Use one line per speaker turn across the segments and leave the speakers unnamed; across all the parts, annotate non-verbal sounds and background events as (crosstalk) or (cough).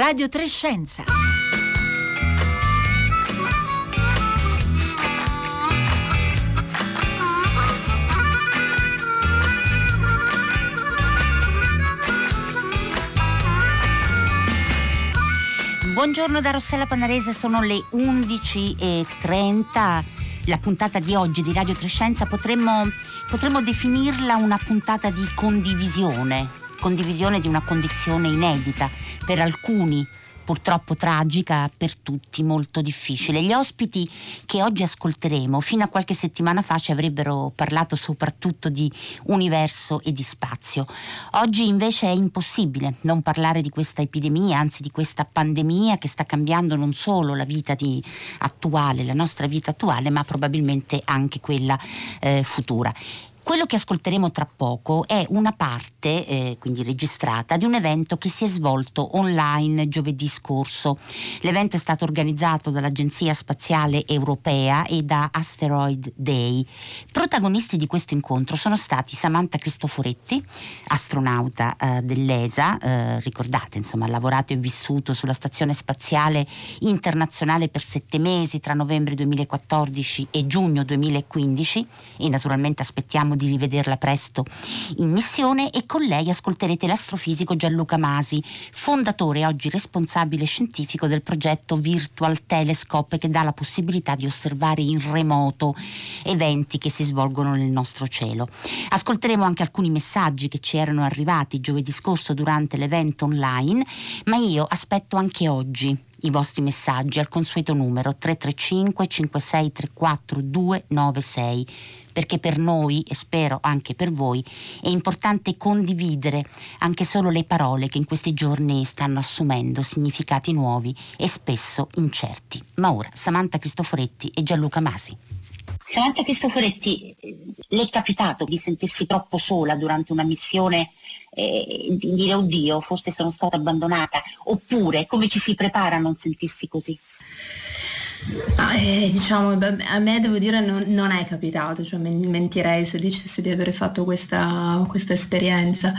Radio Trescenza. Buongiorno da Rossella Panarese, sono le 11.30. La puntata di oggi di Radio Trescenza potremmo, potremmo definirla una puntata di condivisione, condivisione di una condizione inedita per alcuni purtroppo tragica, per tutti molto difficile. Gli ospiti che oggi ascolteremo fino a qualche settimana fa ci avrebbero parlato soprattutto di universo e di spazio. Oggi invece è impossibile non parlare di questa epidemia, anzi di questa pandemia che sta cambiando non solo la vita attuale, la nostra vita attuale, ma probabilmente anche quella eh, futura. Quello che ascolteremo tra poco è una parte, eh, quindi registrata, di un evento che si è svolto online giovedì scorso. L'evento è stato organizzato dall'Agenzia Spaziale Europea e da Asteroid Day. Protagonisti di questo incontro sono stati Samantha Cristoforetti, astronauta eh, dell'ESA, eh, ricordate, insomma, ha lavorato e vissuto sulla Stazione Spaziale Internazionale per sette mesi tra novembre 2014 e giugno 2015 e naturalmente aspettiamo di rivederla presto in missione e con lei ascolterete l'astrofisico Gianluca Masi, fondatore e oggi responsabile scientifico del progetto Virtual Telescope che dà la possibilità di osservare in remoto eventi che si svolgono nel nostro cielo. Ascolteremo anche alcuni messaggi che ci erano arrivati giovedì scorso durante l'evento online, ma io aspetto anche oggi i vostri messaggi al consueto numero 335 5634 296 perché per noi e spero anche per voi è importante condividere anche solo le parole che in questi giorni stanno assumendo significati nuovi e spesso incerti. Ma ora Samantha Cristoforetti e Gianluca Masi.
Samantha Cristoforetti, le è capitato di sentirsi troppo sola durante una missione eh, di dire oddio, forse sono stata abbandonata, oppure come ci si prepara a non sentirsi così?
Ah, eh, diciamo, a me devo dire non, non è capitato, cioè mentirei se dicessi di aver fatto questa, questa esperienza.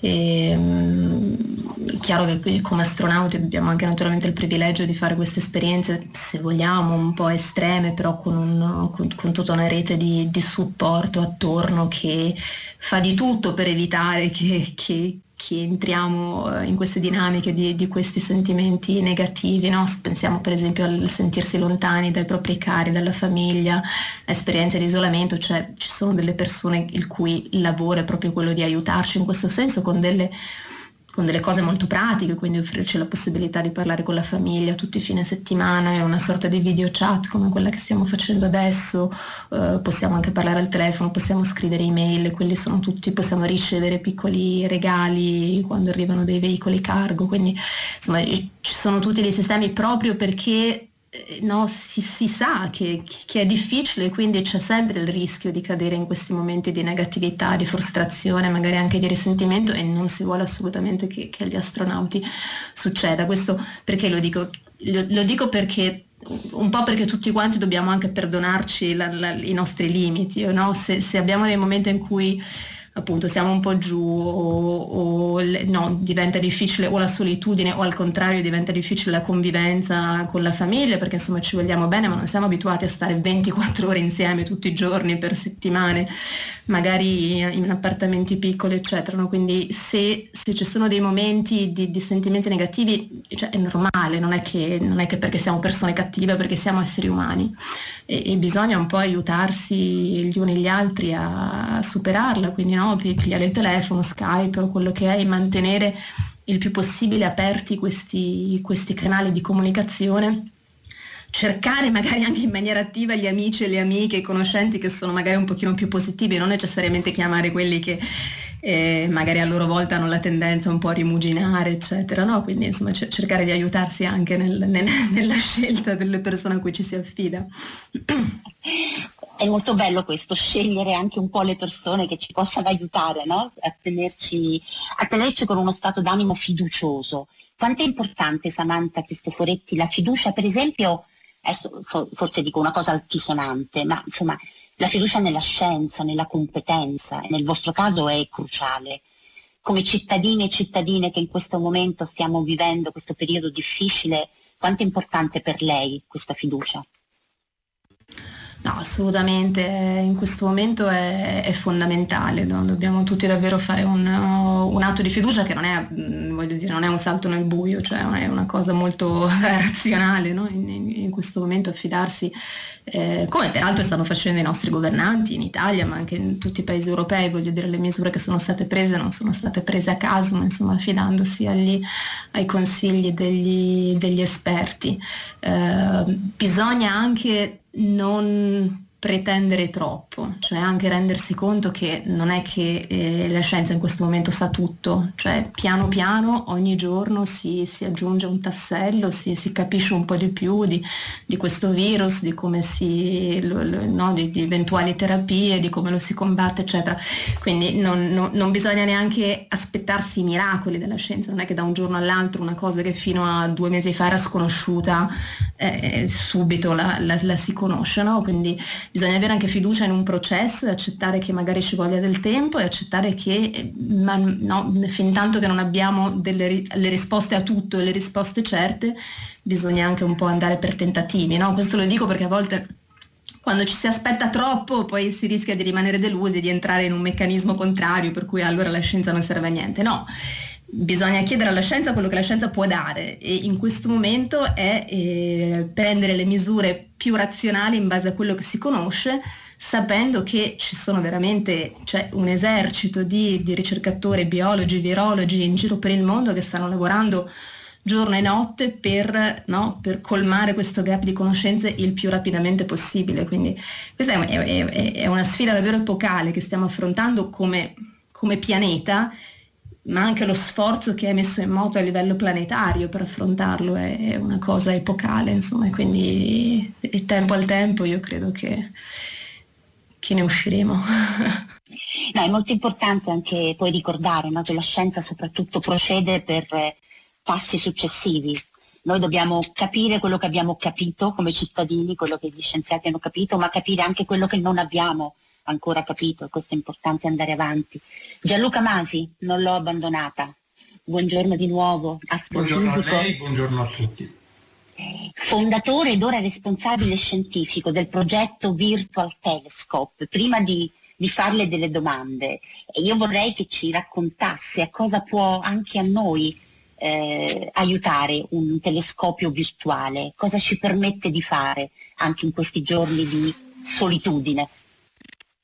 E, ehm, chiaro che come astronauti abbiamo anche naturalmente il privilegio di fare queste esperienze, se vogliamo, un po' estreme, però con, un, con, con tutta una rete di, di, supporto attorno che fa di tutto per evitare che, che che entriamo eh, in queste dinamiche di, di questi sentimenti negativi, no? pensiamo per esempio al sentirsi lontani dai propri cari, dalla famiglia, esperienze di isolamento, cioè ci sono delle persone il cui lavoro è proprio quello di aiutarci in questo senso con delle con delle cose molto pratiche, quindi offrirci la possibilità di parlare con la famiglia tutti i fine settimana, in una sorta di video chat come quella che stiamo facendo adesso, eh, possiamo anche parlare al telefono, possiamo scrivere email, quelli sono tutti, possiamo ricevere piccoli regali quando arrivano dei veicoli cargo, quindi insomma ci sono tutti dei sistemi proprio perché no, si, si, sa che, che, è difficile, quindi c'è sempre il rischio di cadere in questi momenti di negatività, di frustrazione, magari anche di risentimento e non si vuole assolutamente che, che agli astronauti succeda. Questo perché lo dico? Lo, lo dico perché un po' perché tutti quanti dobbiamo anche perdonarci la, la, i nostri limiti, no? se, se abbiamo dei momenti in cui appunto siamo un po' giù o, o no, diventa difficile o la solitudine o al contrario diventa difficile la convivenza con la famiglia perché insomma ci vogliamo bene ma non siamo abituati a stare 24 ore insieme tutti i giorni per settimane, magari in appartamenti piccoli eccetera. No? Quindi se, se, ci sono dei momenti di, di sentimenti negativi cioè, è normale, non è, che, non è che perché siamo persone cattive, perché siamo esseri umani e, e bisogna un po' aiutarsi gli uni gli altri a, a superarla, quindi no? Pigliare il telefono, Skype o quello che è e mantenere il più possibile aperti questi, questi canali di comunicazione cercare magari anche in maniera attiva gli amici e le amiche, i conoscenti che sono magari un pochino più positivi, non necessariamente chiamare quelli che eh, magari a loro volta hanno la tendenza un po' a rimuginare, eccetera, no? Quindi insomma c- cercare di aiutarsi anche nel, nel, nella (laughs) scelta delle persone a cui ci si affida. (clears throat)
È molto bello questo, scegliere anche un po' le persone che ci possano aiutare no? a, tenerci, a tenerci con uno stato d'animo fiducioso. Quanto è importante, Samantha Cristoforetti, la fiducia, per esempio, adesso forse dico una cosa altisonante, ma insomma la fiducia nella scienza, nella competenza, nel vostro caso è cruciale. come cittadini e cittadine che in questo momento stiamo vivendo questo periodo difficile, quanto è importante per lei questa fiducia?
No, assolutamente, in questo momento è, è fondamentale, no? dobbiamo tutti davvero fare un, un, atto di fiducia che non è, mm, dire, non è, un salto nel buio, cioè è una cosa molto (laughs) razionale no? in, in, questo momento affidarsi, eh, come peraltro stanno facendo i nostri governanti in Italia, ma anche in tutti i paesi europei, voglio dire le misure che sono state prese non sono state prese a caso, ma insomma affidandosi agli, ai consigli degli, degli esperti. Eh, bisogna anche non pretendere troppo, cioè anche rendersi conto che non è che eh, la scienza in questo momento sa tutto, cioè piano piano ogni giorno si, si aggiunge un tassello, si, si, capisce un po' di più di, di questo virus, di come si, lo, lo, no, di, di, eventuali terapie, di come lo si combatte, eccetera. Quindi non, non, non, bisogna neanche aspettarsi i miracoli della scienza, non è che da un giorno all'altro una cosa che fino a due mesi fa era sconosciuta eh, subito la, la, la si conosce, no? Quindi bisogna avere anche fiducia in un processo e accettare che magari ci voglia del tempo e accettare che ma, no, fin tanto che non abbiamo delle, le risposte a tutto e le risposte certe, bisogna anche un po' andare per tentativi. No? Questo lo dico perché a volte quando ci si aspetta troppo poi si rischia di rimanere delusi, di entrare in un meccanismo contrario per cui allora la scienza non serve a niente. No, bisogna chiedere alla scienza quello che la scienza può dare e in questo momento è eh, prendere le misure più razionali in base a quello che si conosce sapendo che ci sono veramente cioè, un esercito di, di ricercatori, biologi, virologi in giro per il mondo che stanno lavorando giorno e notte per, no, per, colmare questo gap di conoscenze il più rapidamente possibile. Quindi questa è, è, è una sfida davvero epocale che stiamo affrontando come, come pianeta ma anche lo sforzo che è messo in moto a livello planetario per affrontarlo è una cosa epocale, insomma, quindi tempo al tempo io credo che, che ne usciremo. (laughs)
No, è molto importante anche poi ricordare no, che la scienza soprattutto procede per passi successivi. Noi dobbiamo capire quello che abbiamo capito come cittadini, quello che gli scienziati hanno capito, ma capire anche quello che non abbiamo ancora capito e questo è importante andare avanti. Gianluca Masi, non l'ho abbandonata. Buongiorno di nuovo,
astrofisico. Buongiorno a lei, buongiorno a tutti.
Fondatore ed ora responsabile scientifico del progetto Virtual Telescope. Prima di, di farle delle domande, io vorrei che ci raccontasse a cosa può anche a noi eh, aiutare un telescopio virtuale, cosa ci permette di fare anche in questi giorni di solitudine.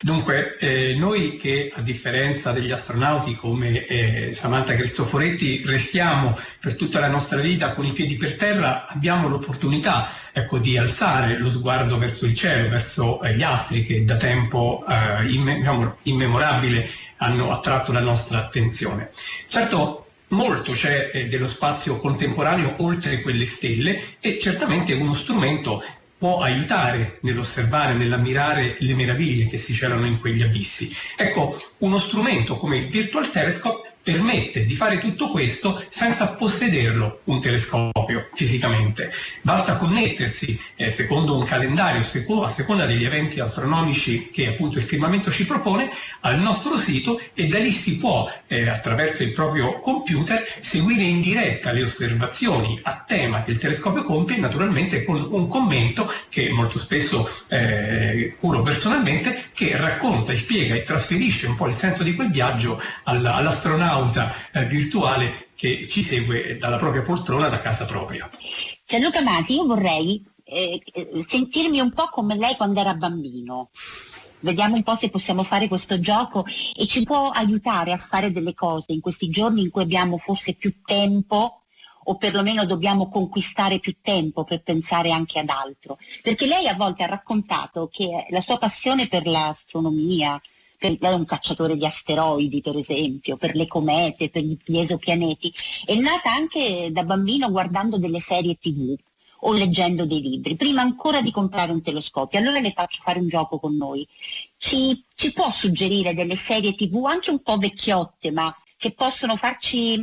Dunque, eh, noi che a differenza degli astronauti come eh, Samantha Cristoforetti restiamo per tutta la nostra vita con i piedi per terra, abbiamo l'opportunità ecco, di alzare lo sguardo verso il cielo, verso eh, gli astri che da tempo eh, imme- diciamo, immemorabile hanno attratto la nostra attenzione. Certo, molto c'è eh, dello spazio contemporaneo oltre quelle stelle e certamente uno strumento può aiutare nell'osservare, nell'ammirare le meraviglie che si celano in quegli abissi. Ecco, uno strumento come il Virtual Telescope permette di fare tutto questo senza possederlo un telescopio fisicamente. Basta connettersi eh, secondo un calendario, seco- a seconda degli eventi astronomici che appunto il firmamento ci propone, al nostro sito e da lì si può eh, attraverso il proprio computer seguire in diretta le osservazioni a tema che il telescopio compie, naturalmente con un commento che molto spesso eh, curo personalmente, che racconta spiega e trasferisce un po' il senso di quel viaggio all'astronauta astronauta eh, virtuale che ci segue dalla propria poltrona, da casa propria.
Gianluca Masi, io vorrei eh, sentirmi un po' come lei quando era bambino. Vediamo un po' se possiamo fare questo gioco e ci può aiutare a fare delle cose in questi giorni in cui abbiamo forse più tempo o perlomeno dobbiamo conquistare più tempo per pensare anche ad altro. Perché lei a volte ha raccontato che la sua passione per l'astronomia, per, lei è un cacciatore di asteroidi per esempio, per le comete, per gli esopianeti, è nata anche da bambino guardando delle serie tv o leggendo dei libri, prima ancora di comprare un telescopio. Allora le faccio fare un gioco con noi. Ci, ci può suggerire delle serie tv anche un po' vecchiotte, ma che possono farci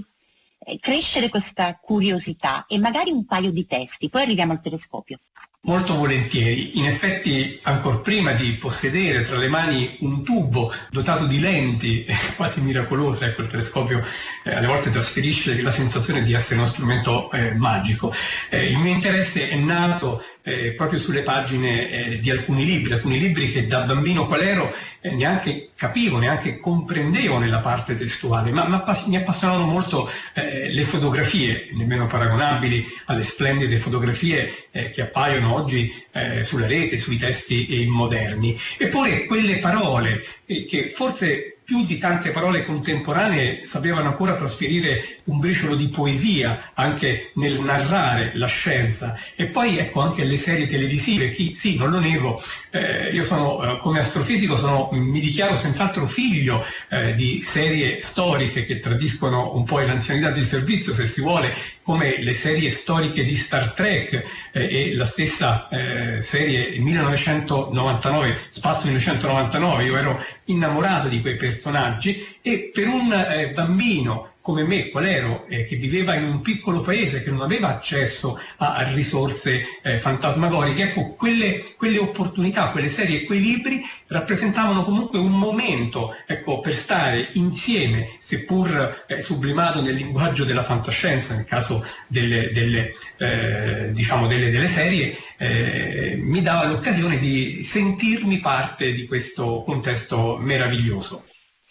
eh, crescere questa curiosità e magari un paio di testi, poi arriviamo al telescopio.
Molto volentieri, in effetti ancora prima di possedere tra le mani un tubo dotato di lenti (laughs) quasi miracolose, ecco il telescopio eh, alle volte trasferisce la sensazione di essere uno strumento eh, magico. Eh, il mio interesse è nato eh, proprio sulle pagine eh, di alcuni libri, alcuni libri che da bambino qual ero eh, neanche capivo, neanche comprendevo nella parte testuale, ma, ma mi appassionavano molto eh, le fotografie, nemmeno paragonabili alle splendide fotografie eh, che appaiono oggi eh, sulla rete, sui testi moderni. Eppure quelle parole che forse più di tante parole contemporanee sapevano ancora trasferire un briciolo di poesia anche nel narrare la scienza. E poi ecco anche le serie televisive, chi sì, non lo nego, eh, io sono eh, come astrofisico sono, mi dichiaro senz'altro figlio eh, di serie storiche che tradiscono un po' l'anzianità del servizio, se si vuole, come le serie storiche di Star Trek eh, e la stessa eh, serie 1999, Spazio 1999, io ero innamorato di quei personaggi e per un eh, bambino come me, qual ero, eh, che viveva in un piccolo paese, che non aveva accesso a, risorse eh, fantasmagoriche, ecco, quelle, quelle, opportunità, quelle serie e quei libri rappresentavano comunque un momento ecco, per stare insieme, seppur eh, sublimato nel linguaggio della fantascienza, nel caso delle, delle, eh, diciamo delle, delle serie, eh, mi dava l'occasione di sentirmi parte di questo contesto meraviglioso.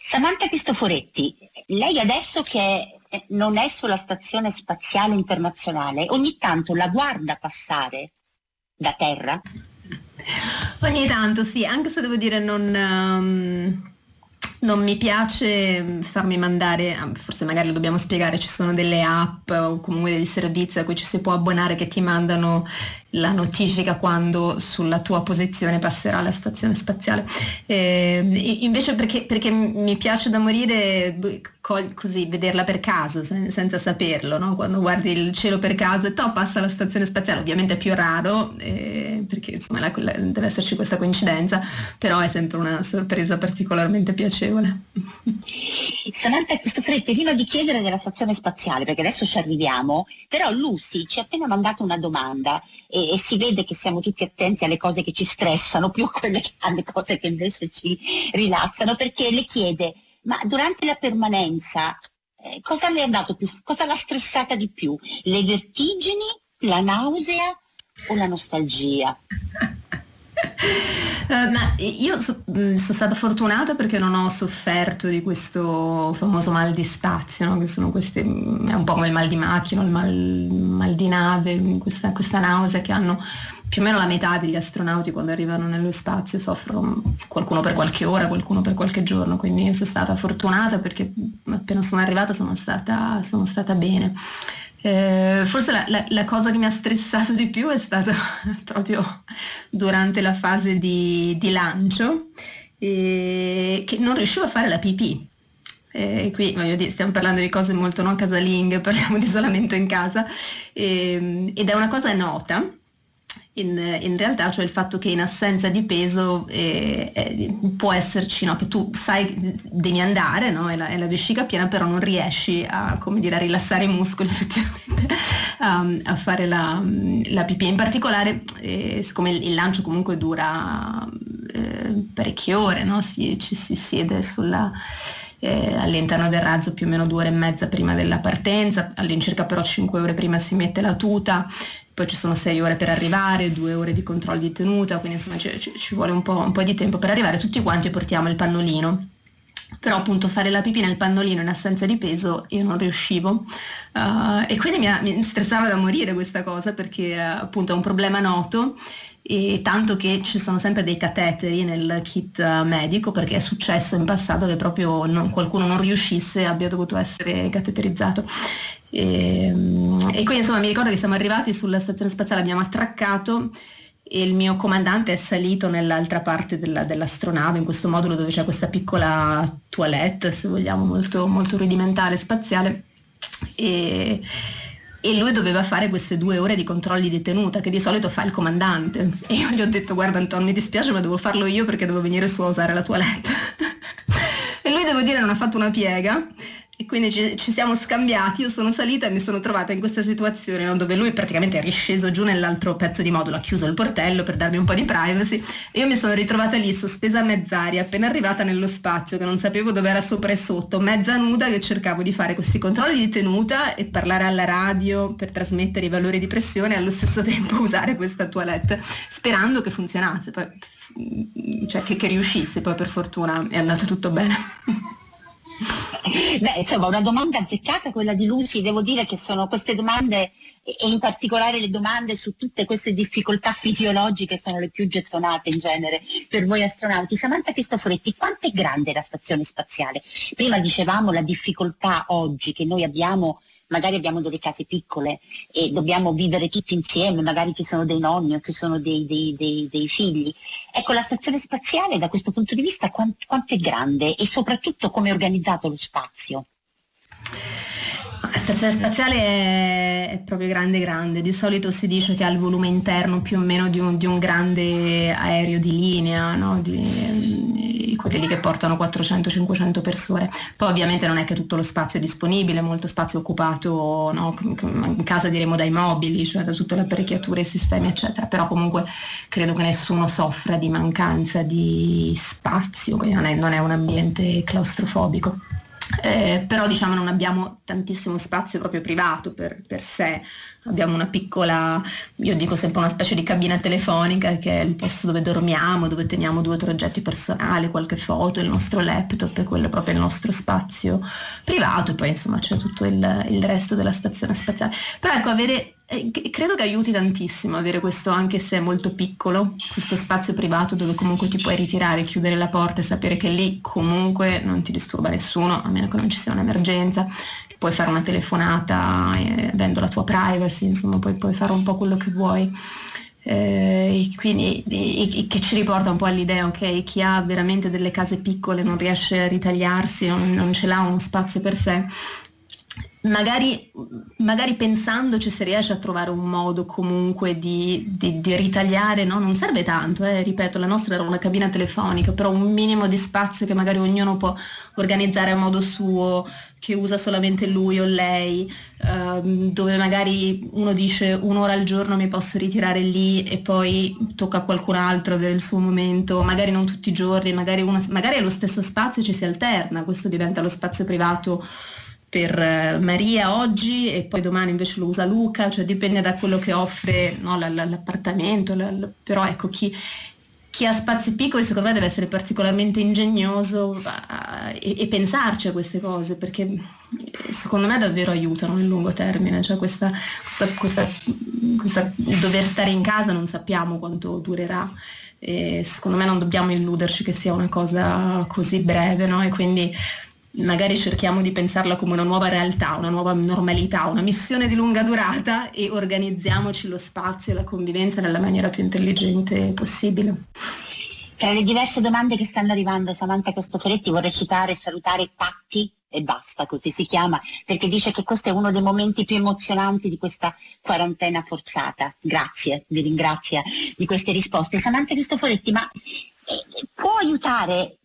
Samantha Cristoforetti, lei adesso che non è sulla Stazione Spaziale Internazionale, ogni tanto la guarda passare da terra?
Ogni tanto sì, anche se devo dire non... Um non mi piace farmi mandare, forse magari lo dobbiamo spiegare, ci sono delle app o comunque dei servizi a cui ci si può abbonare che ti mandano la notifica quando sulla tua posizione passerà la stazione spaziale. Eh, invece perché, perché, mi piace da morire così vederla per caso, sen- senza saperlo, no? quando guardi il cielo per caso e to passa la stazione spaziale, ovviamente è più raro eh, perché insomma la, la, deve esserci questa coincidenza, però è sempre una sorpresa particolarmente piacevole.
Samantha Cristofretti, prima di chiedere della stazione spaziale, perché adesso ci arriviamo, però Lucy ci ha appena mandato una domanda e, e, si vede che siamo tutti attenti alle cose che ci stressano più quelle che, alle cose che invece ci rilassano, perché le chiede, ma durante la permanenza eh, cosa le ha dato più, cosa l'ha stressata di più? Le vertigini, la nausea o la nostalgia?
Uh, ma io so, mm, sono stata fortunata perché non ho sofferto di questo famoso mal di spazio, no? che sono queste, mm, è un po' come il mal di macchina, il mal, mal di nave, questa, questa, nausea che hanno più o meno la metà degli astronauti quando arrivano nello spazio, soffrono qualcuno per qualche ora, qualcuno per qualche giorno, quindi io sono stata fortunata perché appena sono arrivata sono stata, sono stata bene. Eh, forse la, la, la, cosa che mi ha stressato di più è stata (laughs) proprio durante la fase di, di lancio, eh, che non riuscivo a fare la pipì. Eh, qui dire, stiamo parlando di cose molto non casalinghe, (laughs) parliamo di isolamento in casa ehm, ed è una cosa nota in, in, realtà, cioè il fatto che in assenza di peso eh, eh, può esserci, no, che tu sai devi andare, no, è, la, è, la, vescica piena, però non riesci a, dire, a rilassare i muscoli (laughs) effettivamente, um, a fare la, la, pipì. In particolare, eh, siccome il, il, lancio comunque dura eh, parecchie ore, no, si, ci si siede sulla... Eh, all'interno del razzo più o meno due ore e mezza prima della partenza, all'incirca però cinque ore prima si mette la tuta, poi ci sono sei ore per arrivare, due ore di controllo di tenuta, quindi insomma ci, ci, vuole un po', un po', di tempo per arrivare, tutti quanti portiamo il pannolino. Però appunto fare la pipì nel pannolino in assenza di peso io non riuscivo uh, e quindi mi, mi, stressava da morire questa cosa perché uh, appunto è un problema noto e tanto che ci sono sempre dei cateteri nel kit medico perché è successo in passato che proprio non, qualcuno non riuscisse e abbia dovuto essere cateterizzato. E, ehm, e quindi insomma mi ricordo che siamo arrivati sulla stazione spaziale, abbiamo attraccato e il mio comandante è salito nell'altra parte della, dell'astronave, in questo modulo dove c'è questa piccola toilette, se vogliamo, molto, molto rudimentale, spaziale. E, e lui doveva fare queste due ore di controlli di tenuta che di solito fa il comandante. E io gli ho detto guarda Anton mi dispiace ma devo farlo io perché devo venire su a usare la toilette. (laughs) E lui devo dire non ha fatto una piega e quindi ci, ci, siamo scambiati, io sono salita e mi sono trovata in questa situazione no, dove lui praticamente è risceso giù nell'altro pezzo di modulo, ha chiuso il portello per darmi un po' di privacy e io mi sono ritrovata lì sospesa a mezz'aria, appena arrivata nello spazio che non sapevo dove era sopra e sotto, mezza nuda che cercavo di fare questi controlli di tenuta e parlare alla radio per trasmettere i valori di pressione e allo stesso (laughs) tempo usare questa toilette, sperando che funzionasse, poi, cioè che, che riuscisse, poi per fortuna è andato tutto bene. (laughs)
Beh, insomma, una domanda azzeccata quella di Lucy, devo dire che sono queste domande e in particolare le domande su tutte queste difficoltà fisiologiche sono le più gettonate in genere per voi astronauti. Samantha Cristoforetti, quanto è grande la stazione spaziale? Prima dicevamo la difficoltà oggi che noi abbiamo magari abbiamo delle case piccole e dobbiamo vivere tutti insieme, magari ci sono dei nonni o ci sono dei, dei, dei, dei figli. Ecco, la stazione spaziale da questo punto di vista quanto, quanto è grande e soprattutto come è organizzato lo spazio?
La stazione spaziale è, è, proprio grande grande, di solito si dice che ha il volume interno più o meno di un, di un grande aereo di linea, no? di, quelli che portano 400-500 persone. Poi ovviamente non è che tutto lo spazio è disponibile, molto spazio occupato no? in casa diremo dai mobili, cioè da tutte le apparecchiature, i sistemi eccetera, però comunque credo che nessuno soffra di mancanza di spazio, quindi non è, non è un ambiente claustrofobico. Eh, però diciamo non abbiamo tantissimo spazio proprio privato per, per, sé, abbiamo una piccola, io dico sempre una specie di cabina telefonica che è il posto dove dormiamo, dove teniamo due o tre oggetti personali, qualche foto, il nostro laptop e quello è proprio il nostro spazio privato e poi insomma c'è tutto il, il resto della stazione spaziale. Però ecco, avere eh, credo che aiuti tantissimo avere questo, anche se è molto piccolo, questo spazio privato dove comunque ti puoi ritirare, chiudere la porta e sapere che lì comunque non ti disturba nessuno, a meno che non ci sia un'emergenza, puoi fare una telefonata eh, avendo la tua privacy, insomma puoi, puoi fare un po' quello che vuoi. Eh, quindi e, e, che ci riporta un po' all'idea, ok, chi ha veramente delle case piccole non riesce a ritagliarsi, non, non ce l'ha uno spazio per sé, Magari, magari, pensandoci se riesce a trovare un modo comunque di, di, di ritagliare, no? non serve tanto, eh? ripeto, la nostra era una cabina telefonica, però un minimo di spazio che magari ognuno può organizzare a modo suo, che usa solamente lui o lei, ehm, dove magari uno dice un'ora al giorno mi posso ritirare lì e poi tocca a qualcun altro avere il suo momento, magari non tutti i giorni, magari, una, magari è lo stesso spazio ci si alterna, questo diventa lo spazio privato per eh, Maria oggi e poi domani invece lo usa Luca, cioè dipende da quello che offre no, l'appartamento, però ecco chi, chi, ha spazi piccoli secondo me deve essere particolarmente ingegnoso uh, e, e, pensarci a queste cose perché eh, secondo me davvero aiutano nel lungo termine, cioè questa, questa, questa, questa dover stare in casa non sappiamo quanto durerà. E secondo me non dobbiamo illuderci che sia una cosa così breve, no? E quindi magari cerchiamo di pensarla come una nuova realtà, una nuova normalità, una missione di lunga durata e organizziamoci lo spazio e la convivenza nella maniera più intelligente possibile.
Tra le diverse domande che stanno arrivando, Samantha Cristoforetti, vorrei citare e salutare Patti e basta, così si chiama, perché dice che questo è uno dei momenti più emozionanti di questa quarantena forzata. Grazie, vi ringrazio di queste risposte. Samantha Cristoforetti, ma eh, può aiutare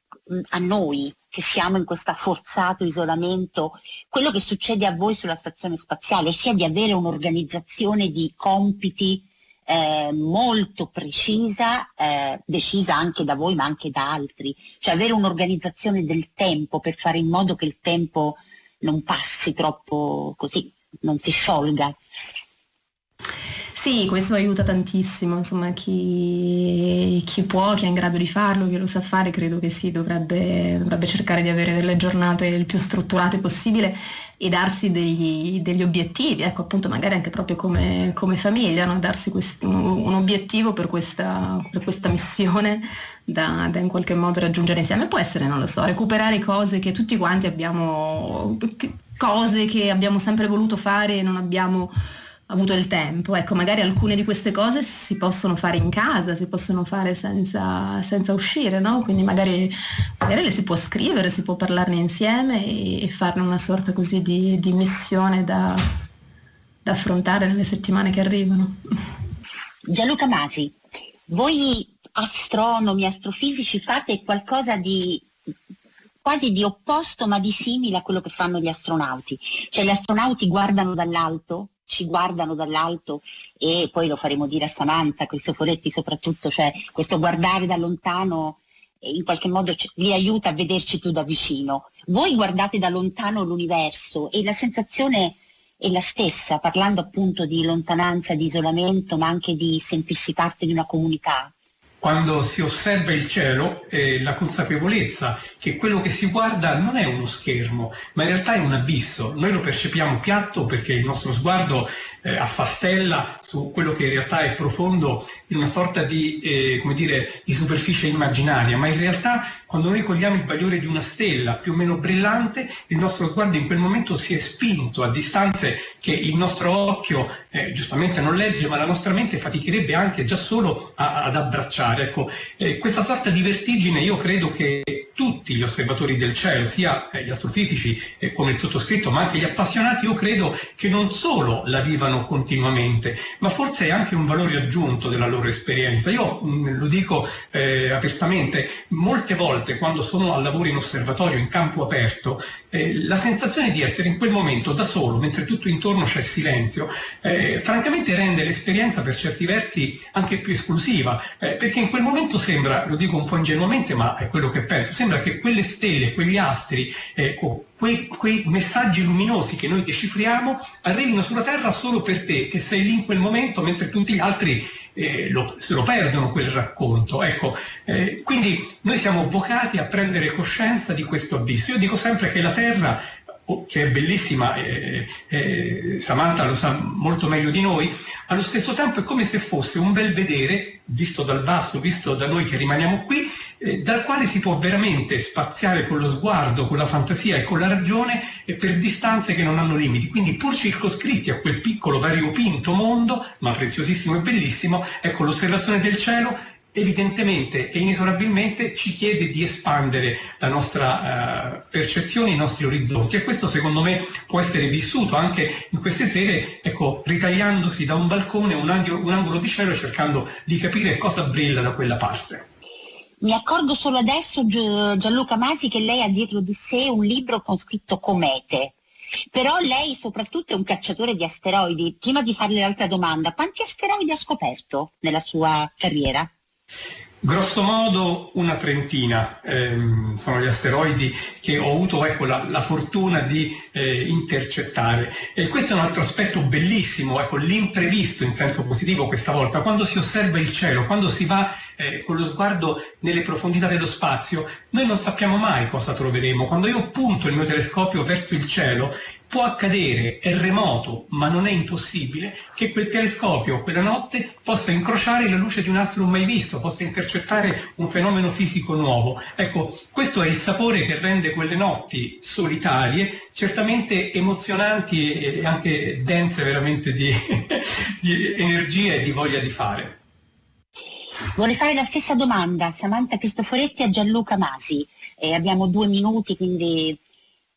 a noi che siamo in questo forzato isolamento, quello che succede a voi sulla stazione spaziale, ossia di avere un'organizzazione di compiti eh, molto precisa, eh, decisa anche da voi ma anche da altri, cioè avere un'organizzazione del tempo per fare in modo che il tempo non passi troppo così, non si sciolga.
Sì, questo aiuta tantissimo, insomma chi, chi, può, chi è in grado di farlo, chi lo sa fare, credo che sì, dovrebbe, dovrebbe cercare di avere delle giornate il più strutturate possibile e darsi degli, degli obiettivi, ecco appunto magari anche proprio come, come famiglia, no? darsi quest, un, obiettivo per questa, per questa missione da, da, in qualche modo raggiungere insieme. Può essere, non lo so, recuperare cose che tutti quanti abbiamo, cose che abbiamo sempre voluto fare e non abbiamo avuto il tempo. Ecco, magari alcune di queste cose si possono fare in casa, si possono fare senza, senza uscire, no? Quindi magari, magari, le si può scrivere, si può parlarne insieme e, e farne una sorta così di, di missione da, da affrontare nelle settimane che arrivano.
Gianluca Masi, voi astronomi, astrofisici fate qualcosa di quasi di opposto ma di simile a quello che fanno gli astronauti. Cioè gli astronauti guardano dall'alto, ci guardano dall'alto e poi lo faremo dire a Samantha, Cristoforetti soprattutto, cioè questo guardare da lontano in qualche modo li aiuta a vederci più da vicino. Voi guardate da lontano l'universo e la sensazione è la stessa, parlando appunto di lontananza, di isolamento, ma anche di sentirsi parte di una comunità
quando si osserva il cielo eh, la consapevolezza che quello che si guarda non è uno schermo, ma in realtà è un abisso. Noi lo percepiamo piatto perché il nostro sguardo eh, affastella su quello che in realtà è profondo in una sorta di, eh, dire, di superficie immaginaria, ma in realtà quando noi cogliamo il bagliore di una stella più o meno brillante, il nostro sguardo in quel momento si è spinto a distanze che il nostro occhio eh, giustamente non legge, ma la nostra mente faticherebbe anche già solo a, ad abbracciare. Ecco, eh, questa sorta di vertigine io credo che tutti gli osservatori del cielo, sia eh, gli astrofisici eh, come il sottoscritto, ma anche gli appassionati, io credo che non solo la vivano continuamente, ma forse è anche un valore aggiunto della loro esperienza. Io mm, lo dico eh, apertamente, molte volte quando sono al lavoro in osservatorio, in campo aperto, eh, la sensazione di essere in quel momento da solo, mentre tutto intorno c'è silenzio, eh, francamente rende l'esperienza per certi versi anche più esclusiva, perché in quel momento sembra, lo dico un po' ingenuamente, ma è quello che penso, sembra che quelle stelle, quegli astri, ecco, quei, quei, messaggi luminosi che noi decifriamo arrivino sulla Terra solo per te, che sei lì in quel momento, mentre tutti gli altri eh, lo, se lo perdono quel racconto. Ecco, eh, quindi noi siamo vocati a prendere coscienza di questo abisso. Io dico sempre che la Terra che è bellissima, eh, eh, Samantha lo sa molto meglio di noi, allo stesso tempo è come se fosse un bel vedere, visto dal basso, visto da noi che rimaniamo qui, eh, dal quale si può veramente spaziare con lo sguardo, con la fantasia e con la ragione per distanze che non hanno limiti. Quindi pur circoscritti a quel piccolo variopinto mondo, ma preziosissimo e bellissimo, ecco l'osservazione del cielo evidentemente e inesorabilmente ci chiede di espandere la nostra uh, percezione, i nostri orizzonti e questo secondo me può essere vissuto anche in queste sere, ecco, ritagliandosi da un balcone un angolo, un angolo di cielo cercando di capire cosa brilla da quella parte.
Mi accorgo solo adesso, Gianluca Masi, che lei ha dietro di sé un libro con scritto Comete. Però lei soprattutto è un cacciatore di asteroidi. Prima di farle l'altra domanda, quanti asteroidi ha scoperto nella sua carriera?
Grosso modo una trentina ehm, sono gli asteroidi che ho avuto ecco, la, la, fortuna di eh, intercettare. E questo è un altro aspetto bellissimo, ecco, l'imprevisto in senso positivo questa volta, quando si osserva il cielo, quando si va eh, con lo sguardo nelle profondità dello spazio, noi non sappiamo mai cosa troveremo. Quando io punto il mio telescopio verso il cielo, può accadere, è remoto, ma non è impossibile, che quel telescopio quella notte possa incrociare la luce di un astro mai visto, possa intercettare un fenomeno fisico nuovo. Ecco, questo è il sapore che rende quelle notti solitarie certamente emozionanti e anche dense veramente di, (laughs) di energia e di voglia di fare.
Vorrei fare la stessa domanda a Samantha Cristoforetti e a Gianluca Masi. Eh, abbiamo due minuti, quindi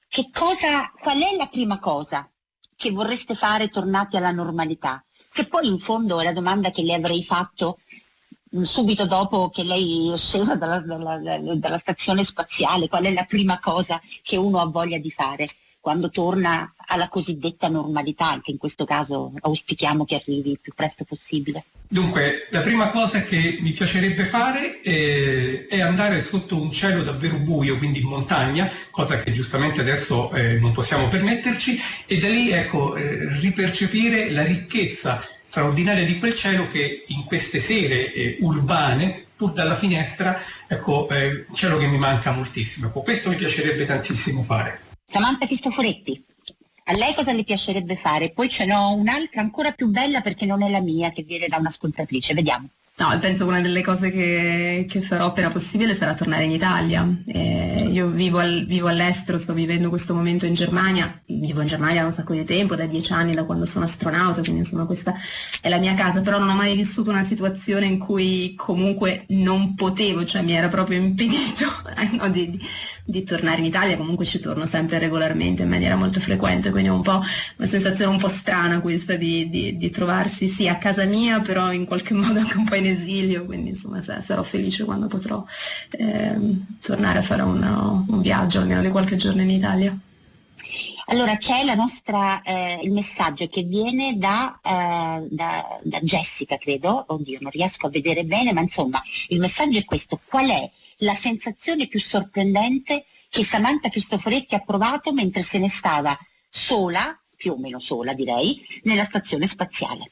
che cosa, qual è la prima cosa che vorreste fare tornati alla normalità? Che poi in fondo è la domanda che le avrei fatto mm, subito dopo che lei è scesa dalla, dalla, dalla stazione spaziale, qual è la prima cosa che uno ha voglia di fare quando torna alla cosiddetta normalità, anche in questo caso auspichiamo che arrivi il più presto possibile.
Dunque, la prima cosa che mi piacerebbe fare eh, è andare sotto un cielo davvero buio, quindi in montagna, cosa che giustamente adesso eh, non possiamo permetterci, e da lì ecco, eh, ripercepire la ricchezza straordinaria di quel cielo che in queste sere eh, urbane, pur dalla finestra, ecco, eh, cielo che mi manca moltissimo. Ecco, questo mi piacerebbe tantissimo fare.
Samantha Cristoforetti. A lei cosa le piacerebbe fare? Poi ce n'ho un'altra ancora più bella perché non è la mia, che viene da un'ascoltatrice. Vediamo.
No, penso che una delle cose che, che, farò appena possibile sarà tornare in Italia. Eh, io vivo, al, vivo, all'estero, sto vivendo questo momento in Germania, vivo in Germania da un sacco di tempo, da dieci anni, da quando sono astronauta, quindi insomma questa è la mia casa, però non ho mai vissuto una situazione in cui comunque non potevo, cioè mi era proprio impedito (laughs) eh, no, di, di, di, tornare in Italia, comunque ci torno sempre regolarmente in maniera molto frequente, quindi è un po' una sensazione un po' strana questa di, di trovarsi sì a casa mia, però in qualche (laughs) modo anche un po' in esilio, quindi insomma sarò felice quando potrò eh, tornare a fare un, un viaggio almeno di qualche giorno in Italia.
Allora c'è nostra, eh, il messaggio che viene da, eh, da, da, Jessica, credo, oddio non riesco a vedere bene, ma insomma il messaggio è questo, qual è la sensazione più sorprendente che Samantha Cristoforetti ha provato mentre se ne stava sola, più o meno sola direi, nella stazione spaziale?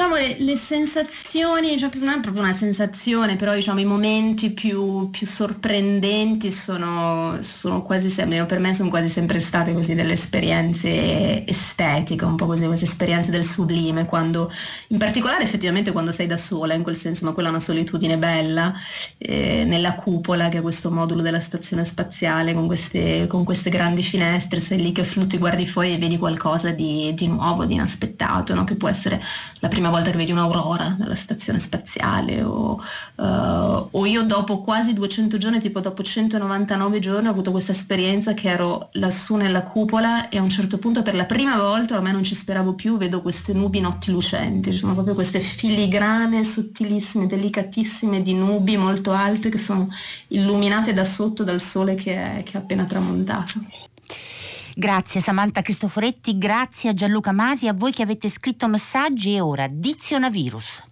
Diciamo le, le sensazioni, cioè, non è proprio una sensazione, però diciamo i momenti più, più sorprendenti sono, sono, quasi sempre, per me sono quasi sempre state così delle esperienze estetiche, un po' così, queste esperienze del sublime, quando, in particolare effettivamente quando sei da sola, in quel senso, ma quella è una solitudine bella, eh, nella cupola che è questo modulo della stazione spaziale con queste, con queste grandi finestre, sei lì che flutti, guardi fuori e vedi qualcosa di, di nuovo, di inaspettato, no? che può essere la prima volta che vedi un'aurora nella stazione spaziale o, uh, o, io dopo quasi 200 giorni, tipo dopo 199 giorni ho avuto questa esperienza che ero lassù nella cupola e a un certo punto per la prima volta, ormai non ci speravo più, vedo queste nubi notti lucenti, sono proprio queste filigrane sottilissime, delicatissime di nubi molto alte che sono illuminate da sotto dal sole che è, che è appena tramontato.
Grazie Samantha Cristoforetti, grazie a Gianluca Masi, a voi che avete scritto messaggi e ora Dizionavirus.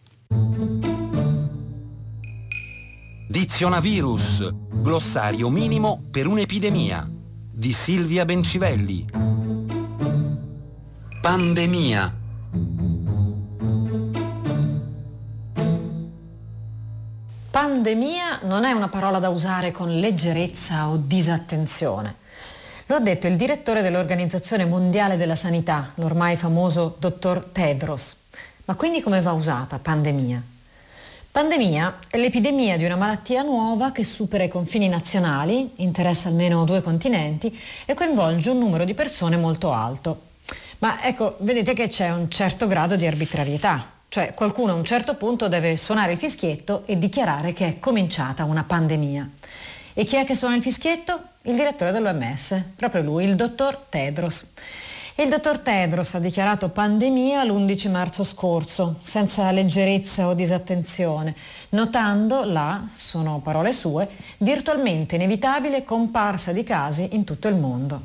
Dizionavirus, glossario minimo per un'epidemia di Silvia Bencivelli. Pandemia.
Pandemia non è una parola da usare con leggerezza o disattenzione. Lo ha detto il direttore dell'Organizzazione Mondiale della Sanità, l'ormai famoso dottor Tedros. Ma quindi come va usata pandemia? Pandemia è l'epidemia di una malattia nuova che supera i confini nazionali, interessa almeno due continenti e coinvolge un numero di persone molto alto. Ma ecco, vedete che c'è un certo grado di arbitrarietà, cioè qualcuno a un certo punto deve suonare il fischietto e dichiarare che è cominciata una pandemia. E chi è che suona il fischietto? Il direttore dell'OMS, proprio lui, il dottor Tedros. Il dottor Tedros ha dichiarato pandemia l'11 marzo scorso, senza leggerezza o disattenzione, notando la, sono parole sue, virtualmente inevitabile comparsa di casi in tutto il mondo.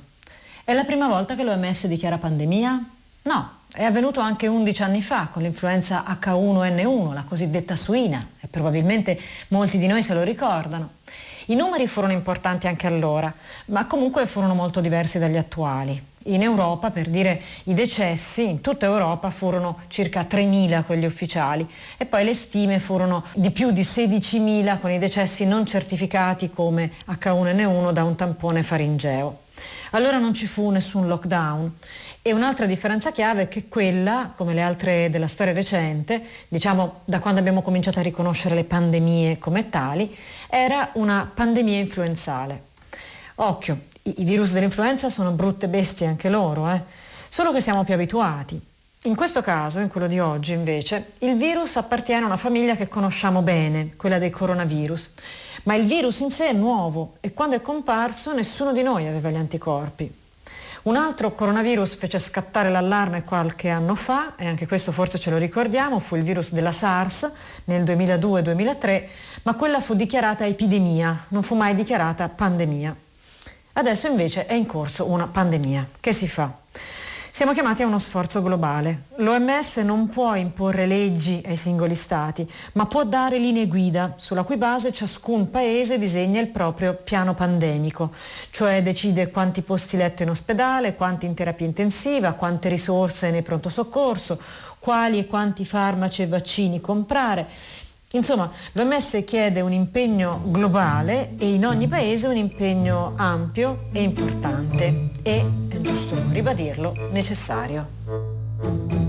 È la prima volta che l'OMS dichiara pandemia? No, è avvenuto anche 11 anni fa con l'influenza H1N1, la cosiddetta suina, e probabilmente molti di noi se lo ricordano. I numeri furono importanti anche allora, ma comunque furono molto diversi dagli attuali. In Europa, per dire i decessi, in tutta Europa furono circa 3.000 quelli ufficiali e poi le stime furono di più di 16.000 con i decessi non certificati come H1N1 da un tampone faringeo. Allora non ci fu nessun lockdown e un'altra differenza chiave è che quella, come le altre della storia recente, diciamo da quando abbiamo cominciato a riconoscere le pandemie come tali, era una pandemia influenzale. Occhio, i, virus dell'influenza sono brutte bestie anche loro, eh? solo che siamo più abituati. In questo caso, in quello di oggi invece, il virus appartiene a una famiglia che conosciamo bene, quella dei coronavirus. Ma il virus in sé è nuovo e quando è comparso nessuno di noi aveva gli anticorpi. Un altro coronavirus fece scattare l'allarme qualche anno fa, e anche questo forse ce lo ricordiamo, fu il virus della SARS nel 2002-2003, ma quella fu dichiarata epidemia, non fu mai dichiarata pandemia. Adesso invece è in corso una pandemia. Che si fa? Siamo chiamati a uno sforzo globale. L'OMS non può imporre leggi ai singoli stati, ma può dare linee guida sulla cui base ciascun paese disegna il proprio piano pandemico, cioè decide quanti posti letto in ospedale, quanti in terapia intensiva, quante risorse nei pronto soccorso, quali e quanti farmaci e vaccini comprare Insomma, l'OMS chiede un impegno globale e in ogni paese un impegno ampio e importante e, è giusto ribadirlo, necessario.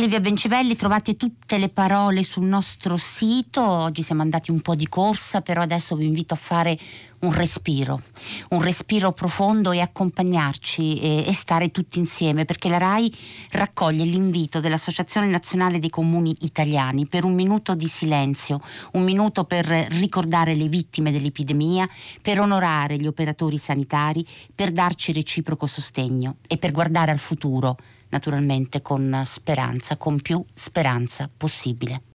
Silvia Bencivelli, trovate tutte le parole sul nostro sito, oggi siamo andati un po' di corsa, però adesso vi invito a fare un respiro, un respiro profondo e accompagnarci e, e, stare tutti insieme perché la RAI raccoglie l'invito dell'Associazione Nazionale dei Comuni Italiani per un minuto di silenzio, un minuto per ricordare le vittime dell'epidemia, per onorare gli operatori sanitari, per darci reciproco sostegno e per guardare al futuro naturalmente con speranza, con più speranza possibile.